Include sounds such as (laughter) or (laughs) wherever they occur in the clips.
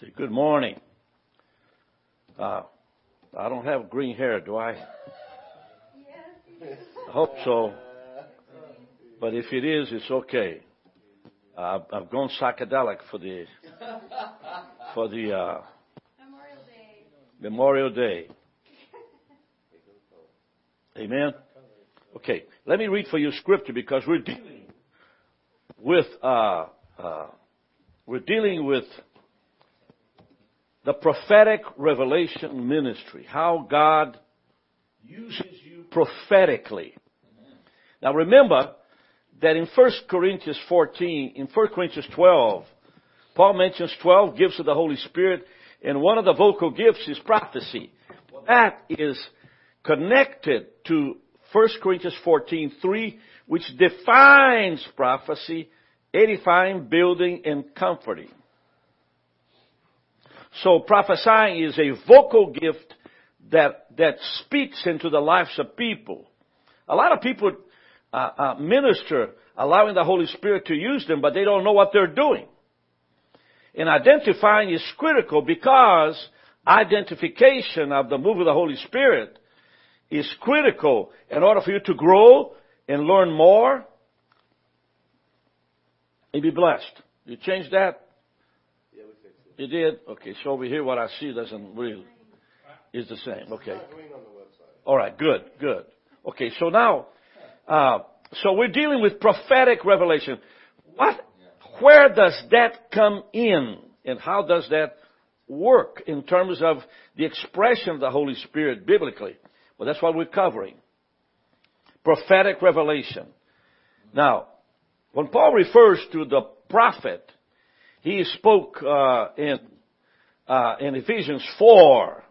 Say, good morning. Uh, I don't have green hair, do I? I hope so. But if it is, it's okay. Uh, I've gone psychedelic for the for the uh, Memorial Day. Memorial Day. Amen. Okay, let me read for you scripture because we're dealing with uh, uh, we're dealing with the prophetic revelation ministry, how God uses you prophetically. Now remember that in 1 Corinthians 14, in 1 Corinthians 12, Paul mentions 12 gifts of the Holy Spirit, and one of the vocal gifts is prophecy. Well, that is connected to 1 Corinthians 14, 3, which defines prophecy, edifying, building, and comforting. So prophesying is a vocal gift that, that speaks into the lives of people. A lot of people uh, uh, minister allowing the Holy Spirit to use them, but they don't know what they're doing. And identifying is critical because identification of the move of the Holy Spirit is critical in order for you to grow and learn more and be blessed. You change that? Yeah, we fixed it. You did? Okay, so over here what I see doesn't really, is the same. Okay. It's not green on the website. All right, good, good. Okay, so now, uh, so we're dealing with prophetic revelation. What, where does that come in, and how does that work in terms of the expression of the Holy Spirit biblically? Well, that's what we're covering. Prophetic revelation. Now, when Paul refers to the prophet, he spoke uh, in uh, in Ephesians four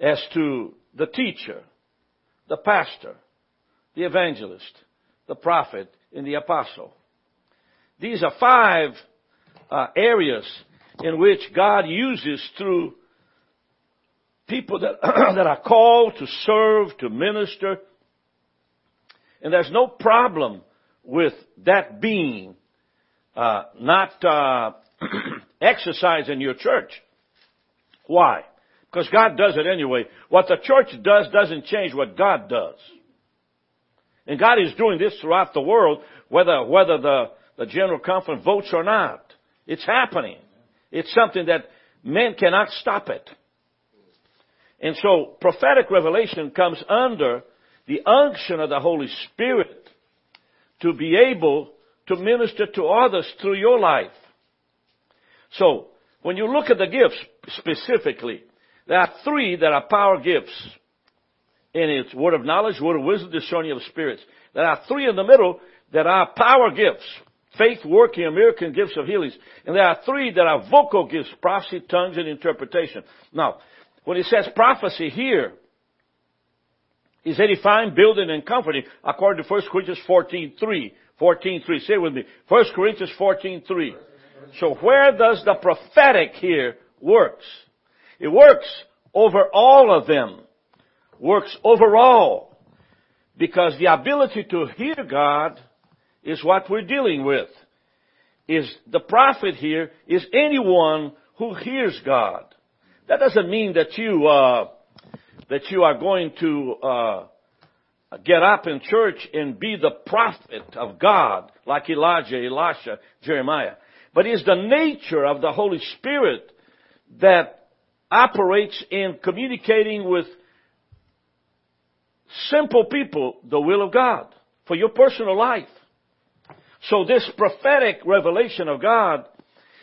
as to the teacher, the pastor, the evangelist, the prophet, and the apostle. These are five uh, areas in which God uses through people that, (clears throat) that are called to serve, to minister. And there's no problem with that being uh, not uh, (clears throat) exercised in your church. Why? Because God does it anyway. What the church does doesn't change what God does. And God is doing this throughout the world, whether, whether the, the General Conference votes or not. It's happening. It's something that men cannot stop it. And so prophetic revelation comes under the unction of the Holy Spirit to be able to minister to others through your life. So, when you look at the gifts specifically, there are three that are power gifts. And it's word of knowledge, word of wisdom, discerning of spirits. There are three in the middle that are power gifts. Faith, working, American gifts of healings. And there are three that are vocal gifts, prophecy, tongues, and interpretation. Now, when it says prophecy here, is edifying, building, and comforting, according to 1 Corinthians 14, 3. 14, 3. Say it with me. 1 Corinthians 14.3. So where does the prophetic here works? It works over all of them. Works overall. Because the ability to hear God is what we're dealing with. Is the prophet here is anyone who hears God. That doesn't mean that you uh, that you are going to uh, get up in church and be the prophet of God like Elijah, Elisha, Jeremiah. But it's the nature of the Holy Spirit that operates in communicating with simple people the will of God for your personal life. So this prophetic revelation of God,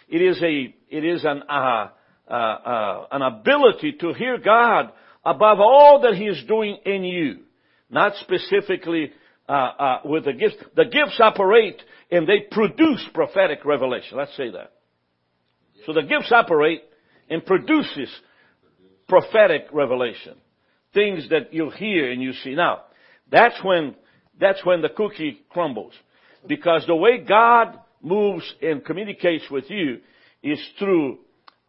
it is a, it is an, uh, uh, uh, an ability to hear God above all that He is doing in you. Not specifically uh, uh, with the gifts. The gifts operate and they produce prophetic revelation. Let's say that. So the gifts operate and produces prophetic revelation. Things that you hear and you see. Now, that's when, that's when the cookie crumbles. Because the way God moves and communicates with you is through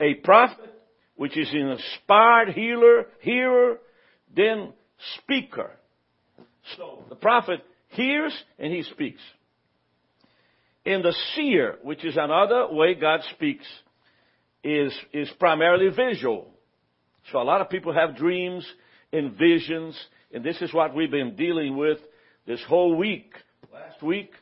a prophet, which is an inspired healer, hearer, then speaker. So the prophet hears and he speaks. In the seer, which is another way God speaks, is, is primarily visual. So a lot of people have dreams and visions, and this is what we've been dealing with this whole week, last week,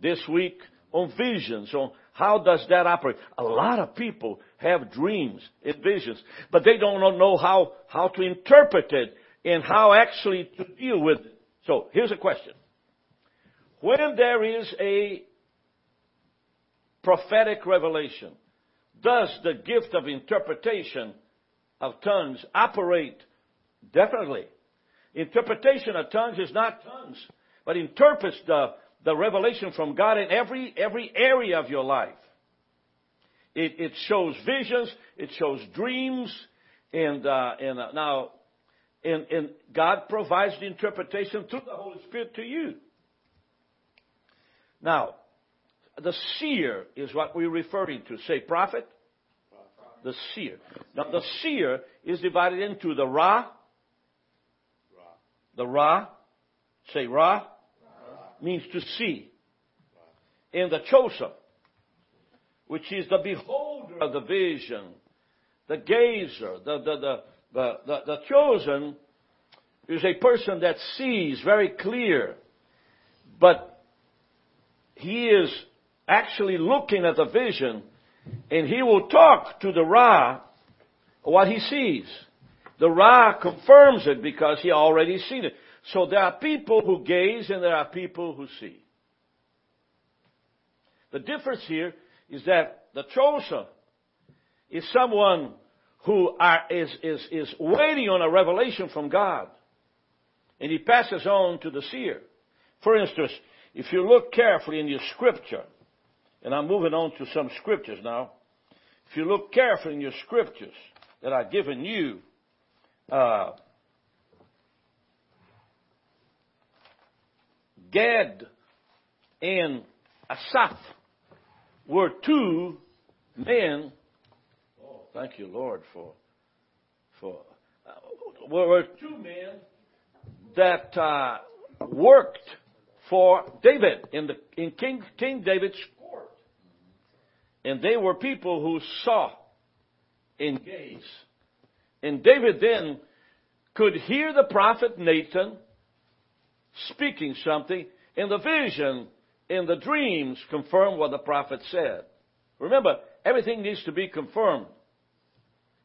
this week, on visions, on how does that operate. A lot of people have dreams and visions, but they don't know how, how to interpret it and how actually to deal with it. So here's a question. When there is a prophetic revelation, does the gift of interpretation of tongues operate? Definitely. Interpretation of tongues is not tongues, but interprets the, the revelation from God in every, every area of your life. It, it shows visions, it shows dreams, and, uh, and uh, now, and, and God provides the interpretation through the Holy Spirit to you. Now, the seer is what we're referring to. Say prophet. The seer. Now the seer is divided into the Ra. The Ra. Say Ra. Means to see. And the Chosa, which is the beholder of the vision, the gazer, the, the, the, the, the, the chosen is a person that sees very clear, but he is actually looking at the vision and he will talk to the Ra what he sees. The Ra confirms it because he already seen it. So there are people who gaze and there are people who see. The difference here is that the chosen is someone who are, is, is, is waiting on a revelation from God. And he passes on to the seer. For instance, if you look carefully in your scripture, and I'm moving on to some scriptures now. If you look carefully in your scriptures that I've given you, uh, Gad and Asaph were two men. Thank you, Lord, for for uh, were two men that uh, worked for David in the in King King David's court, and they were people who saw and gazed. And David then could hear the prophet Nathan speaking something, and the vision and the dreams confirm what the prophet said. Remember, everything needs to be confirmed.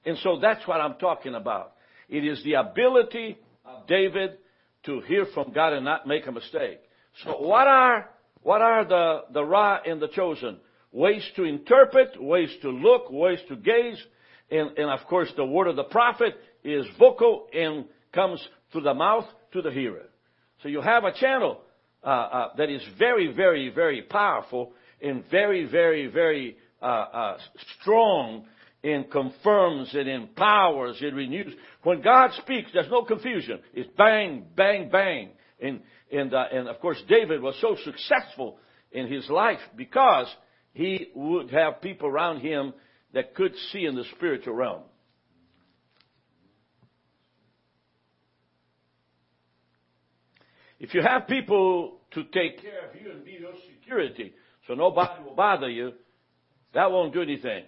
And so that's what I'm talking about. It is the ability of David to hear from God and not make a mistake. So what are, what are the, the Ra and the chosen? ways to interpret, ways to look, ways to gaze. And, and of course, the word of the prophet is vocal and comes through the mouth to the hearer. So you have a channel uh, uh, that is very, very, very powerful and very, very, very uh, uh strong and confirms and empowers and renews. When God speaks, there's no confusion. It's bang, bang, bang. And, and, uh, and of course, David was so successful in his life because he would have people around him that could see in the spiritual realm. If you have people to take care of you and be your security, so nobody will bother you, that won't do anything.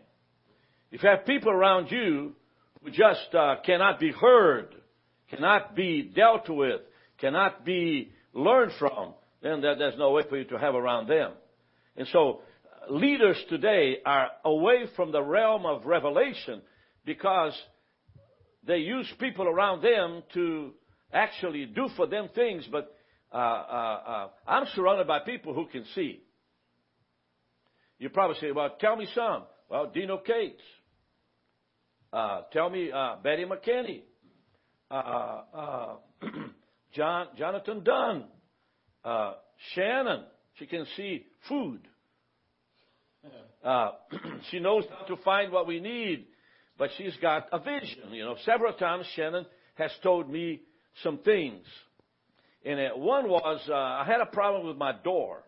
If you have people around you who just uh, cannot be heard, cannot be dealt with, cannot be learned from, then there's no way for you to have around them. And so leaders today are away from the realm of revelation because they use people around them to actually do for them things, but uh, uh, uh, I'm surrounded by people who can see. You probably say, well, tell me some. Well, Dino Cates. Uh, tell me uh, Betty McKinney. Uh, (clears throat) John, Jonathan Dunn. Shannon. She can see food. Uh, (clears throat) she knows how to find what we need, but she's got a vision. You know, several times Shannon has told me some things. And uh, one was uh, I had a problem with my door.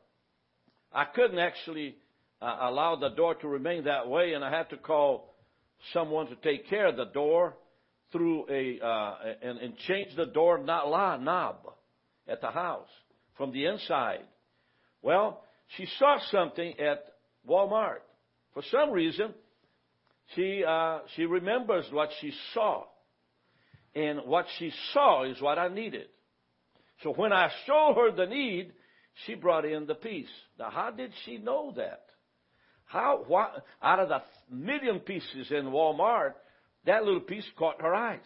I couldn't actually uh, allow the door to remain that way, and I had to call someone to take care of the door through a uh, and, and change the door knob, knob at the house from the inside. Well, she saw something at Walmart. For some reason, she, uh, she remembers what she saw. And what she saw is what I needed. So when I showed her the need, she brought in the piece. Now, how did she know that? How, why, out of the million pieces in Walmart, that little piece caught her eyes.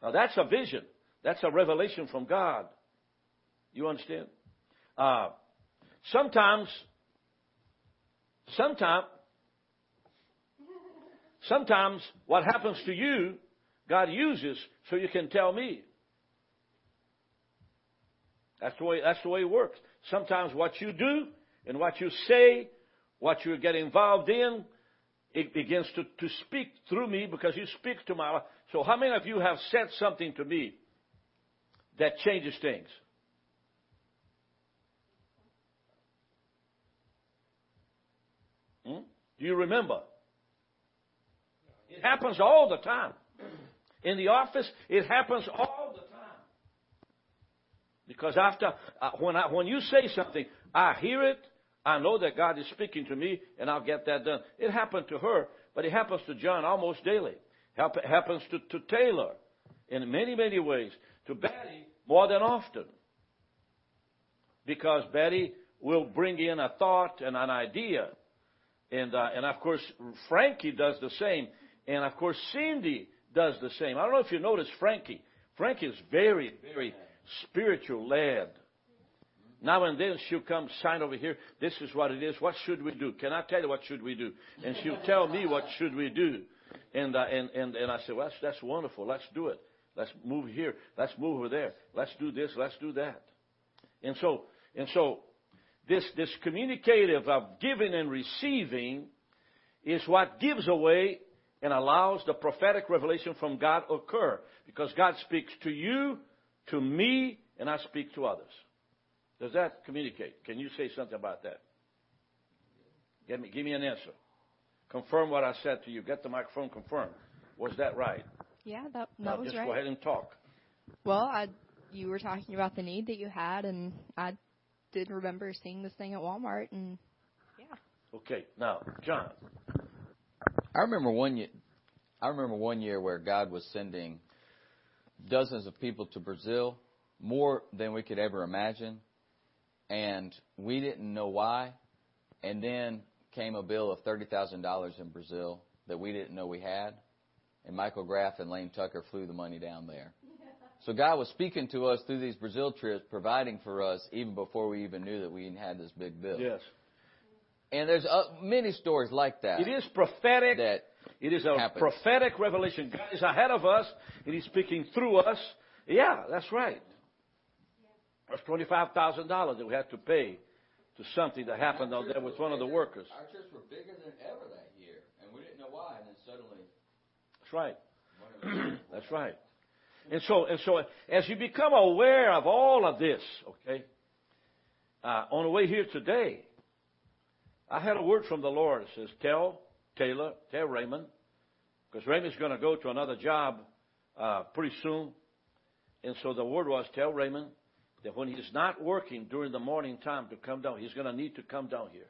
Now, that's a vision. That's a revelation from God. You understand? Uh, sometimes, sometimes, sometimes what happens to you, God uses so you can tell me. That's the way, that's the way it works. Sometimes what you do and what you say, what you get involved in, it begins to, to speak through me because you speak to my life. So how many of you have said something to me that changes things? Hmm? Do you remember? It happens all the time. In the office, it happens all the time. Because after, uh, when, I, when you say something, I hear it, I know that God is speaking to me, and I'll get that done. It happened to her, but it happens to John almost daily. It happens to, to Taylor in many, many ways. To Betty more than often. Because Betty will bring in a thought and an idea. And, uh, and of course, Frankie does the same. And of course, Cindy does the same. I don't know if you noticed Frankie. Frankie is very, very spiritual led. Now and then she'll come sign over here. This is what it is. What should we do? Can I tell you what should we do? And she'll tell me what should we do. And uh, and and and I say, well, that's, that's wonderful. Let's do it. Let's move here. Let's move over there. Let's do this. Let's do that. And so and so this this communicative of giving and receiving is what gives away and allows the prophetic revelation from God occur because God speaks to you, to me, and I speak to others. Does that communicate? Can you say something about that? Give me, give me an answer. Confirm what I said to you. Get the microphone confirmed. Was that right? Yeah, that, that now, was just right. go ahead and talk. Well, I, you were talking about the need that you had, and I did remember seeing this thing at Walmart, and yeah. Okay, now, John. I remember one year. I remember one year where God was sending dozens of people to Brazil, more than we could ever imagine, and we didn't know why. And then came a bill of thirty thousand dollars in Brazil that we didn't know we had, and Michael Graff and Lane Tucker flew the money down there. (laughs) So God was speaking to us through these Brazil trips, providing for us even before we even knew that we had this big bill. Yes. And there's uh, many stories like that. It is prophetic. That it is a happens. prophetic revelation. God is ahead of us, and He's speaking through us. Yeah, that's right. That's twenty-five thousand dollars that we had to pay to something that happened out there with one of the workers. Our trips were bigger than ever that year, and we didn't know why. And then suddenly, That's right. one of us- (clears throat) That's right. And so, and so, as you become aware of all of this, okay, uh, on the way here today, I had a word from the Lord. It says, "Tell Taylor, tell Raymond, because Raymond's going to go to another job uh, pretty soon." And so the word was, "Tell Raymond that when he's not working during the morning time to come down, he's going to need to come down here.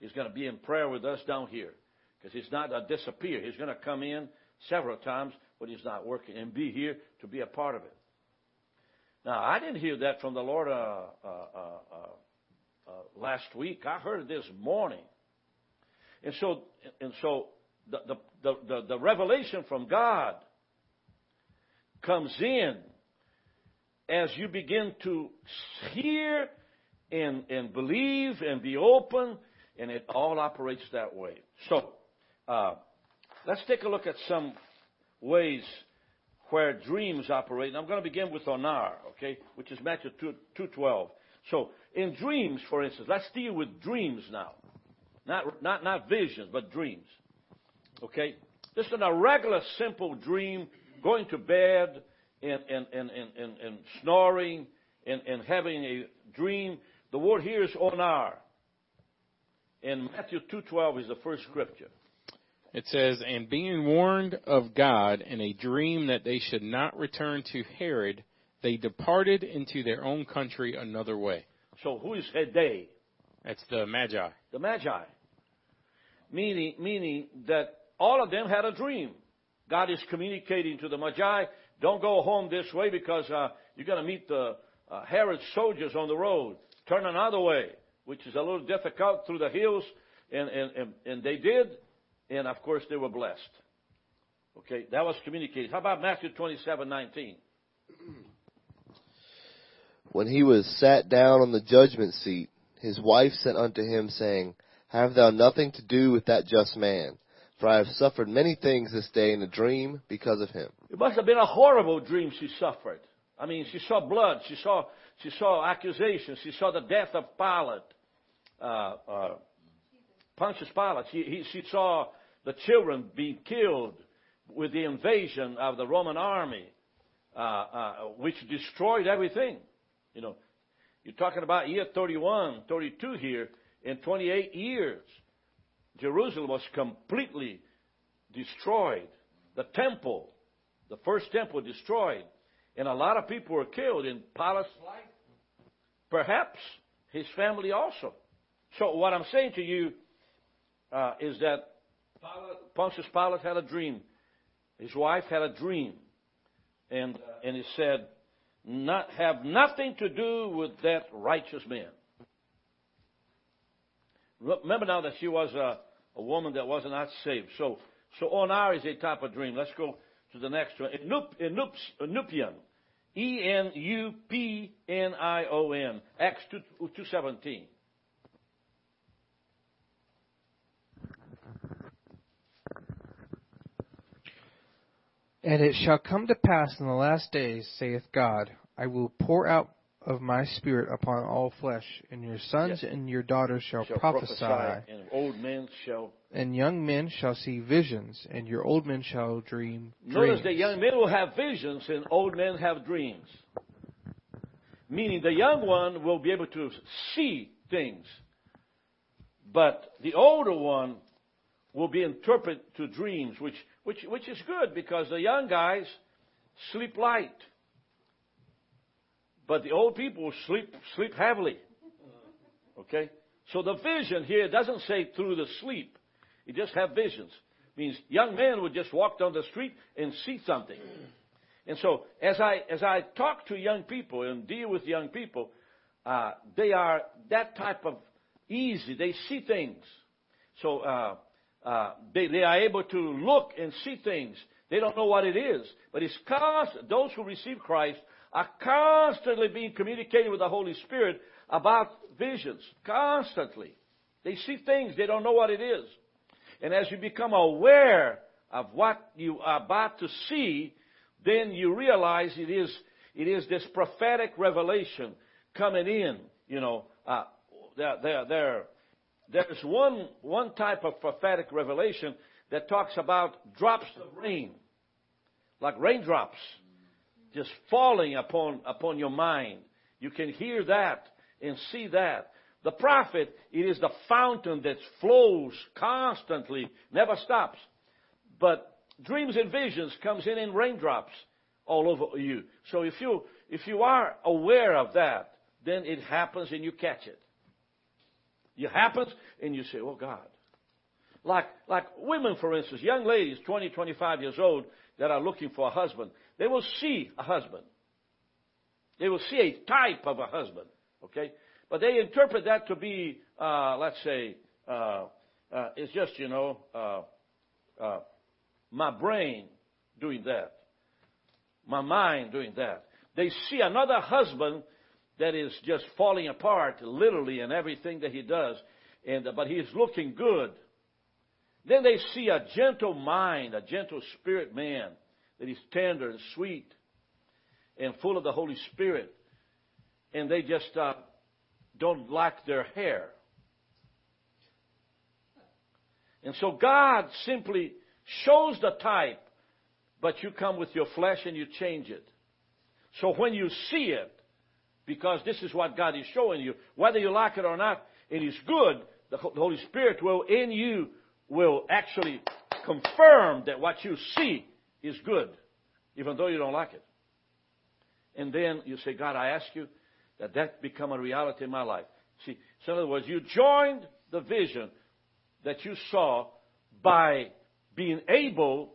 He's going to be in prayer with us down here because he's not uh, disappear. He's going to come in several times when he's not working and be here to be a part of it. Now, I didn't hear that from the Lord uh, uh, uh, uh, uh, last week. I heard it this morning. And so, and so the, the, the, the, revelation from God comes in as you begin to hear and, and believe and be open, and it all operates that way. So, uh, let's take a look at some ways where dreams operate. And I'm going to begin with Onar, okay, which is Matthew 2, 2.12. So, in dreams, for instance, let's deal with dreams now. Not, not, not visions, but dreams. Okay? Just in a regular, simple dream, going to bed and, and, and, and, and, and snoring and, and having a dream. The word here is onar. And Matthew 2.12 is the first scripture. It says, And being warned of God in a dream that they should not return to Herod, they departed into their own country another way. So who is they? That's the Magi. The Magi. meaning, meaning that all of them had a dream. God is communicating to the Magi, don't go home this way because uh, you're going to meet the uh, Herod's soldiers on the road. Turn another way, which is a little difficult through the hills. And, and, and, and they did. And of course, they were blessed. Okay, that was communicated. How about Matthew 27 19? (clears throat) When he was sat down on the judgment seat, his wife sent unto him, saying, Have thou nothing to do with that just man, for I have suffered many things this day in a dream because of him. It must have been a horrible dream she suffered. I mean, she saw blood, she saw, she saw accusations, she saw the death of Pilate, uh, uh, Pontius Pilate. She, he, she saw the children being killed with the invasion of the Roman army, uh, uh, which destroyed everything. You know, you're talking about year 31, 32 here. In 28 years, Jerusalem was completely destroyed. The temple, the first temple destroyed. And a lot of people were killed in Pilate's life. Perhaps his family also. So what I'm saying to you uh, is that Pilate, Pontius Pilate had a dream. His wife had a dream. And, uh, and he said, not, have nothing to do with that righteous man. Remember now that she was a, a woman that was not saved. So, so onar is a type of dream. Let's go to the next one. Enup, Enupnion. E-N-U-P-N-I-O-N. Acts 2, 217. And it shall come to pass in the last days, saith God, I will pour out of my spirit upon all flesh, and your sons Yes. and your daughters shall, Shall prophesy, and old men shall. and young men shall see visions, and your old men shall dream Notice dreams. that young men will have visions and old men have dreams. Meaning the young one will be able to see things, but the older one will be interpreted to dreams, which, which, which is good because the young guys sleep light. But the old people sleep, sleep heavily. Okay? So the vision here doesn't say through the sleep. You just have visions. It means young men would just walk down the street and see something. And so as I, as I talk to young people and deal with young people, uh, they are that type of easy. They see things. So, uh, uh, they, they are able to look and see things. They don't know what it is, but it's constant. Those who receive Christ are constantly being communicated with the Holy Spirit about visions. Constantly. They see things, they don't know what it is. And as you become aware of what you are about to see, then you realize it is, it is this prophetic revelation coming in. You know, uh, there, there, there, there's one, one type of prophetic revelation that talks about drops of rain, like raindrops, just falling upon, upon your mind. You can hear that and see that. The prophet, it is the fountain that flows constantly, never stops. But dreams and visions comes in in raindrops all over you. So if you, if you are aware of that, then it happens and you catch it. It happens and you say, oh God. Like, like women, for instance, young ladies, 20, 25 years old, that are looking for a husband, they will see a husband. They will see a type of a husband, okay? But they interpret that to be, uh, let's say, uh, uh, it's just, you know, uh, uh, my brain doing that, my mind doing that. They see another husband that is just falling apart, literally, in everything that he does, and but he's looking good. Then they see a gentle mind, a gentle spirit man that is tender and sweet and full of the Holy Spirit, and they just uh, don't like their hair. And so God simply shows the type, but you come with your flesh and you change it. So when you see it, because this is what God is showing you, whether you like it or not, it is good. The Holy Spirit will in you will actually confirm that what you see is good, even though you don't like it. And then you say, God, I ask you that that become a reality in my life. See, so in other words, you joined the vision, that you saw by being able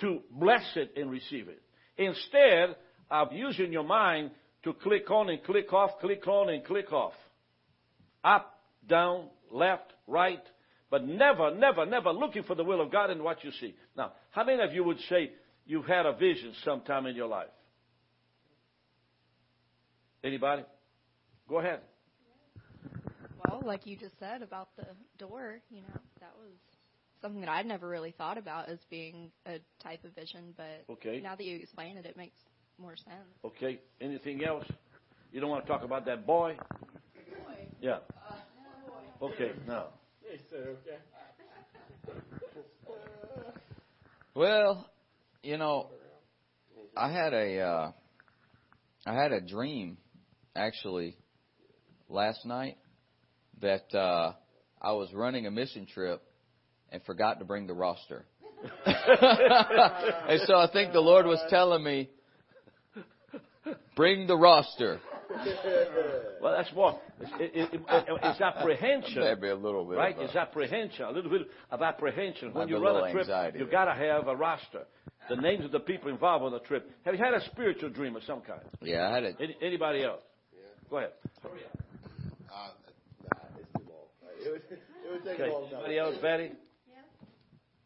to bless it and receive it. Instead of using your mind to click on and click off, click on and click off. Up, down, left, right, but never, never, never looking for the will of God in what you see. Now, how many of you would say you've had a vision sometime in your life? Anybody? Go ahead. Well, like you just said about the door, you know, that was something that I'd never really thought about as being a type of vision, but Okay. now that you explain it, it makes more sense. Okay. Anything else? You don't want to talk about that boy? Yeah. Okay. No. (laughs) Well, you know, I had a uh, I had a dream actually last night that uh, I was running a mission trip and forgot to bring the roster. (laughs) and so I think the Lord was telling me, bring the roster. (laughs) Well, that's more. It's, it, it, it, it's apprehension. Maybe a little bit. Right? of a- It's apprehension. A little bit of apprehension. When you a run a trip, anxiety you there. got to have a roster. The names of the people involved on the trip. Have you had a spiritual dream of some kind? yeah, I had a Any, anybody else? Go ahead. Hurry up. Uh, nah, it's too long. (laughs) It would, it would take Okay. a long time. Anybody else, Betty?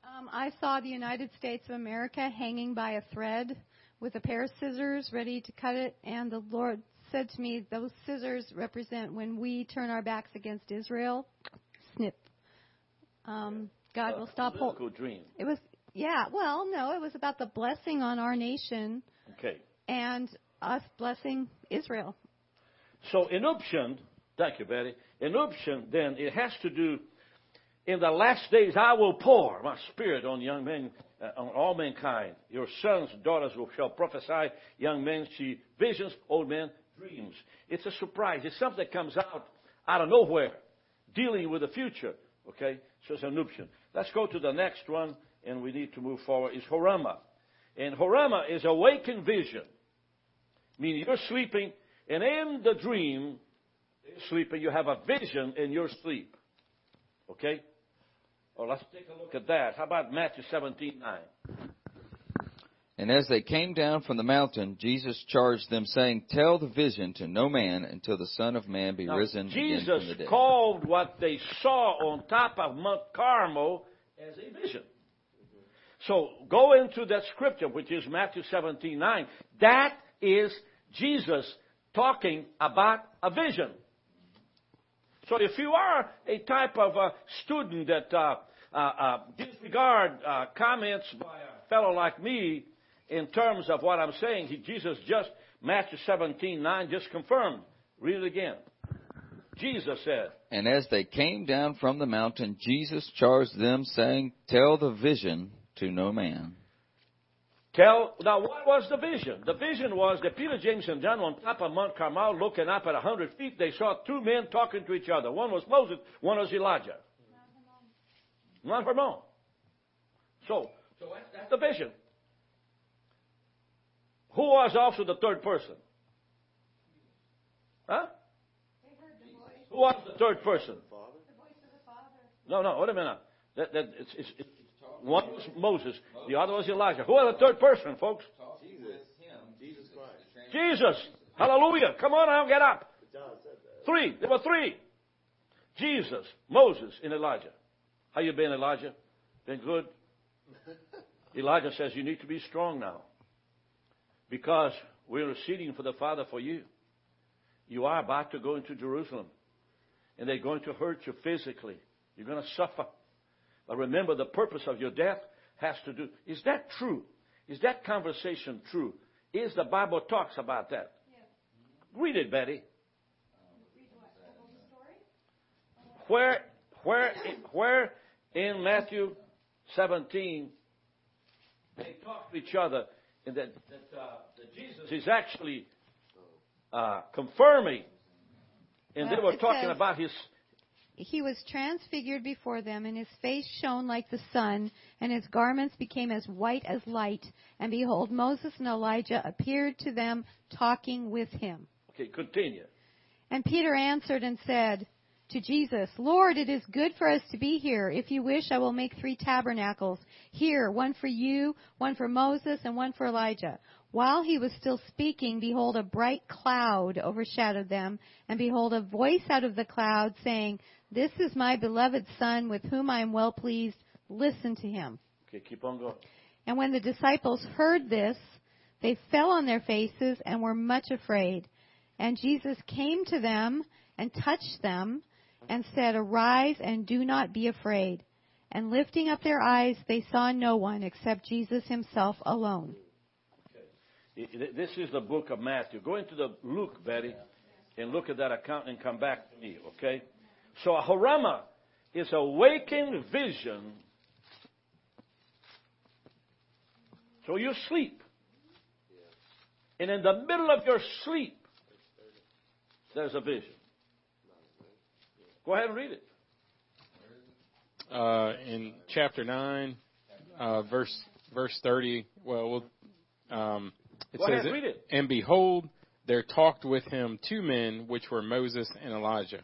Um, I saw the United States of America hanging by a thread with a pair of scissors ready to cut it, and the Lord said to me, Those scissors represent when we turn our backs against Israel. Snip. Um, God will stop hold. Political dream. It was, yeah, well, no, it was about the blessing on our nation Okay. and us blessing Israel. So inoption, thank you, Betty. Inoption, then, it has to do, in the last days I will pour my spirit on young men, uh, on all mankind. Your sons and daughters will shall prophesy, young men see visions, old men dreams. It's a surprise. It's something that comes out out of nowhere, dealing with the future. Okay? So it's inoption. Let's go to the next one, and we need to move forward. Is horama. And horama is awakened vision. Meaning you're sleeping, and in the dream, sleeping, you have a vision in your sleep. Okay? Well, let's take a look at that. How about Matthew 17, 9? And as they came down from the mountain, Jesus charged them, saying, Tell the vision to no man until the Son of Man be Now, risen again from the dead. Jesus called what they saw on top of Mount Carmel as a vision. So go into that scripture, which is Matthew 17, 9. That is Jesus talking about a vision. So if you are a type of a student that uh, uh, uh, disregard uh, comments by a fellow like me in terms of what I'm saying, he, Jesus just, Matthew 17, 9 just confirmed. Read it again. Jesus said, And as they came down from the mountain, Jesus charged them, saying, Tell the vision to no man. Tell now what was the vision? The vision was that Peter, James, and John on top of Mount Carmel, looking up at a hundred feet, they saw two men talking to each other. One was Moses, one was Elijah. Mount Hermon. So, so that's, that's the vision. Who was also the third person? Huh? Who was the third person? No, no, wait a minute. That, that, it's, it's, it's, one was Moses, the other was Elijah. Who was the third person, folks? Jesus. Christ. Jesus. Hallelujah. Come on now, get up. Three. There were three. Jesus, Moses, and Elijah. How you been, Elijah? Been good? (laughs) Elijah says you need to be strong now. Because we're interceding for the Father for you. You are about to go into Jerusalem. And they're going to hurt you physically. You're going to suffer. But remember, the purpose of your death has to do. Is that true? Is that conversation true? Is the Bible talks about that? Read it, Betty. Where, where, where in Matthew 17 they talk to each other, and that, that, uh, that Jesus is actually uh, confirming, and they Well, were talking says- about his He was transfigured before them, and his face shone like the sun, and his garments became as white as light. And behold, Moses and Elijah appeared to them, talking with him. Okay, continue. And Peter answered and said, to Jesus, Lord, it is good for us to be here. If you wish, I will make three tabernacles here, one for you, one for Moses, and one for Elijah. While he was still speaking, behold, a bright cloud overshadowed them, and behold, a voice out of the cloud saying, This is my beloved Son, with whom I am well pleased. Listen to him. Okay, keep on going. And when the disciples heard this, they fell on their faces and were much afraid. And Jesus came to them and touched them and said, Arise and do not be afraid. And lifting up their eyes, they saw no one except Jesus himself alone. Okay. This is the book of Matthew. Go into the Luke, Betty, and look at that account and come back to me, okay? So a horama is a waking vision. So you sleep. And in the middle of your sleep, there's a vision. Go ahead and read it. Uh, in chapter 9, uh, verse, verse 30, well, we'll um, it Go says, ahead, it. And behold, there talked with him two men, which were Moses and Elijah,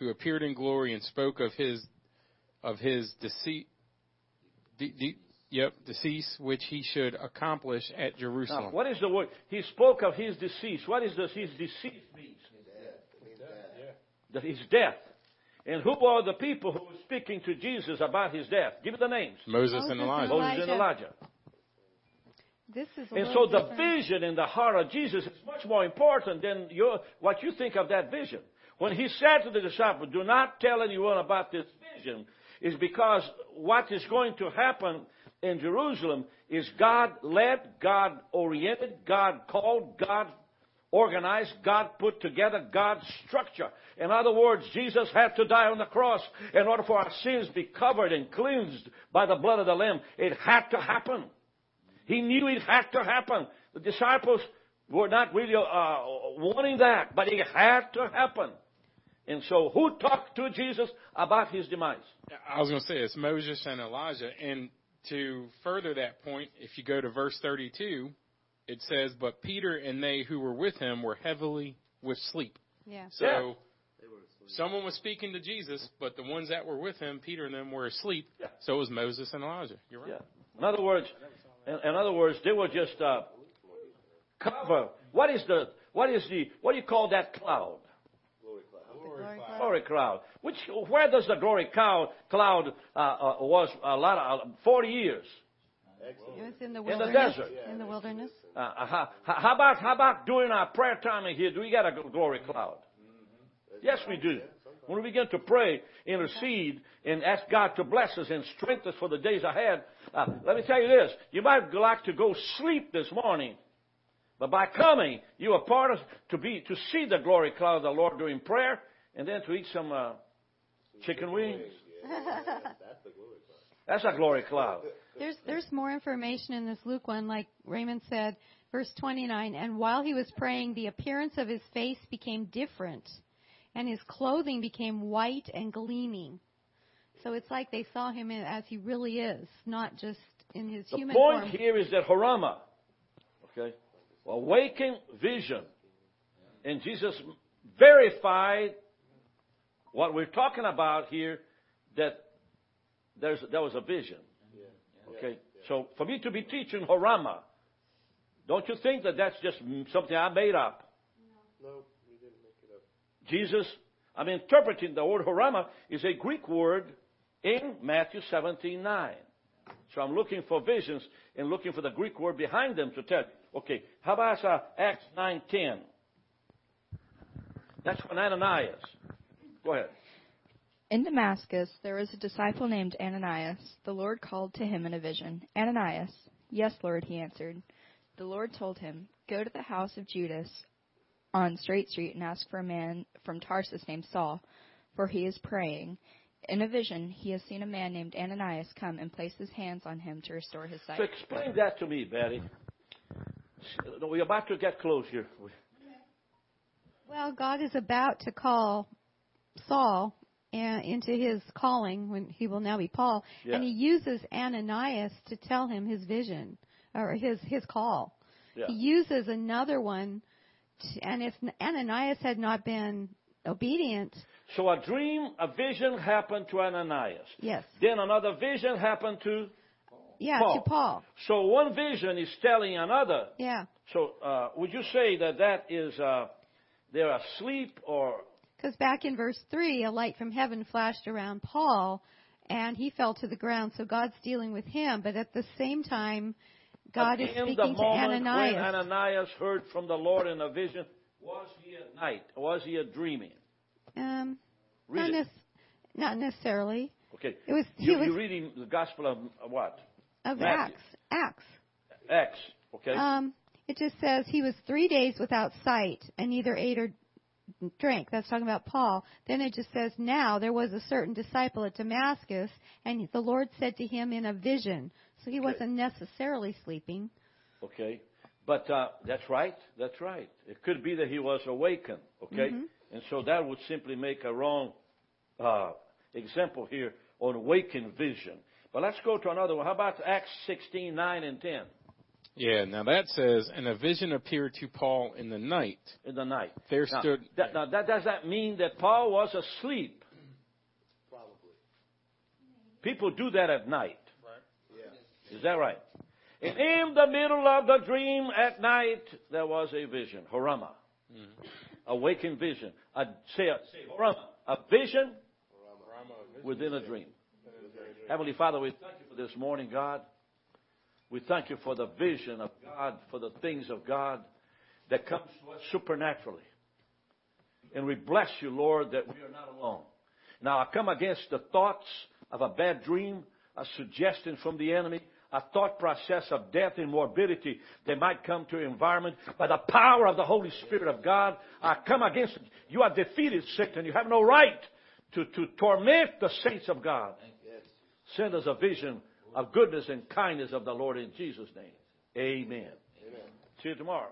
who appeared in glory and spoke of his, of his deceit, de, de, yep, decease, which he should accomplish at Jerusalem. Now, what is the word? He spoke of his decease. What is this? His decease means? That his death. And who are the people who were speaking to Jesus about his death? Give me the names. Moses, Moses and and Elijah. Moses and Elijah. Elijah. This is And little so the different. vision in the heart of Jesus is much more important than your, what you think of that vision. When he said to the disciples, do not tell anyone about this vision, is because what is going to happen in Jerusalem is God led, God oriented, God called, God organized, God put together, God's structure. In other words, Jesus had to die on the cross in order for our sins to be covered and cleansed by the blood of the Lamb. It had to happen. He knew it had to happen. The disciples were not really uh, wanting that, but it had to happen. And so, who talked to Jesus about his demise? I was going to say it's Moses and Elijah. And to further that point, if you go to verse 32, it says, But Peter and they who were with him were heavily with sleep. Yeah. So Yeah. someone was speaking to Jesus, but the ones that were with him, Peter and them, were asleep. Yeah. So it was Moses and Elijah. You're right. Yeah. In other words, in, in other words, they were just uh, cover. What is the what is the what do you call that cloud? Glory cloud. Which where does the glory cloud cloud uh, uh, was a lot of uh, forty years? It was in the In the wilderness. desert. In the wilderness. Uh, uh, how, how about how about during our prayer time in here? Do we got a glory cloud? Yes, we do. When we begin to pray, intercede, and ask God to bless us and strengthen us for the days ahead, uh, let me tell you this: you might like to go sleep this morning, but by coming, you are part of to be to see the glory cloud of the Lord during prayer, and then to eat some uh, chicken wings. That's a glory cloud. There's there's more information in this Luke one, like Raymond said, verse 29. And while he was praying, the appearance of his face became different, and his clothing became white and gleaming. So it's like they saw him as he really is, not just in his The human form. The point here is that Horama, okay, awakened vision, and Jesus verified what we're talking about here that there's, there was a vision. Okay, so for me to be teaching Horama, don't you think that that's just something I made up? No, no we didn't make it up? Jesus, I'm interpreting the word Horama is a Greek word in Matthew 17 9. So I'm looking for visions and looking for the Greek word behind them to tell. Okay, how about uh, Acts 9 10? That's when Ananias. Go ahead. In Damascus, there was a disciple named Ananias. The Lord called to him in a vision, Ananias. Yes, Lord, he answered. The Lord told him, Go to the house of Judas on Straight Street and ask for a man from Tarsus named Saul, for he is praying. In a vision, he has seen a man named Ananias come and place his hands on him to restore his sight. So explain that to me, Betty. We're about to get close here. Well, God is about to call Saul uh, into his calling when he will now be Paul, Yeah. and he uses Ananias to tell him his vision or his his call. Yeah. He uses another one, to, and if Ananias had not been obedient, So a dream, a vision happened to Ananias. Yes. Then another vision happened to. Yeah, Paul. to Paul. So one vision is telling another. Yeah. So uh, would you say that that is uh, they're asleep or Because back in verse 3, a light from heaven flashed around Paul, and he fell to the ground. So God's dealing with him. But at the same time, God is in the speaking to moment Ananias. when Ananias heard from the Lord in a vision? Was he at night? Was he a dreaming? um, not, nec- not necessarily. Okay. It was, he You, was you're reading the Gospel of what? of Matthew. Acts. Acts. Acts. Okay. Um, it just says he was three days without sight and neither ate or drank. That's talking about Paul. Then it just says, now there was a certain disciple at Damascus, and the Lord said to him in a vision. So he Okay. wasn't necessarily sleeping. Okay. But uh, that's right. That's right. It could be that he was awakened. Okay. Mhm. And so that would simply make a wrong uh, example here on awakened vision. But let's go to another one. How about Acts 16, 9 and 10 Yeah, now that says, and a vision appeared to Paul in the night. in the night? There Now, stood. that, now that, does that mean that Paul was asleep? Probably. People do that at night. Right. Yeah. Is that right? And in the middle of the dream at night, there was a vision. Horama. Mm-hmm. Awakened vision. A, say, a, say Horama. A vision within a dream. Heavenly Father, we thank you for this morning, God. We thank you for the vision of God, for the things of God that comes to us supernaturally. And we bless you, Lord, that we are not alone. Now I come against the thoughts of a bad dream, a suggestion from the enemy, a thought process of death and morbidity that might come to your environment. By the power of the Holy Spirit of God, I come against it. You are defeated, Satan. You have no right to, to torment the saints of God. Send us a vision of goodness and kindness of the Lord in Jesus' name. Amen. See you tomorrow.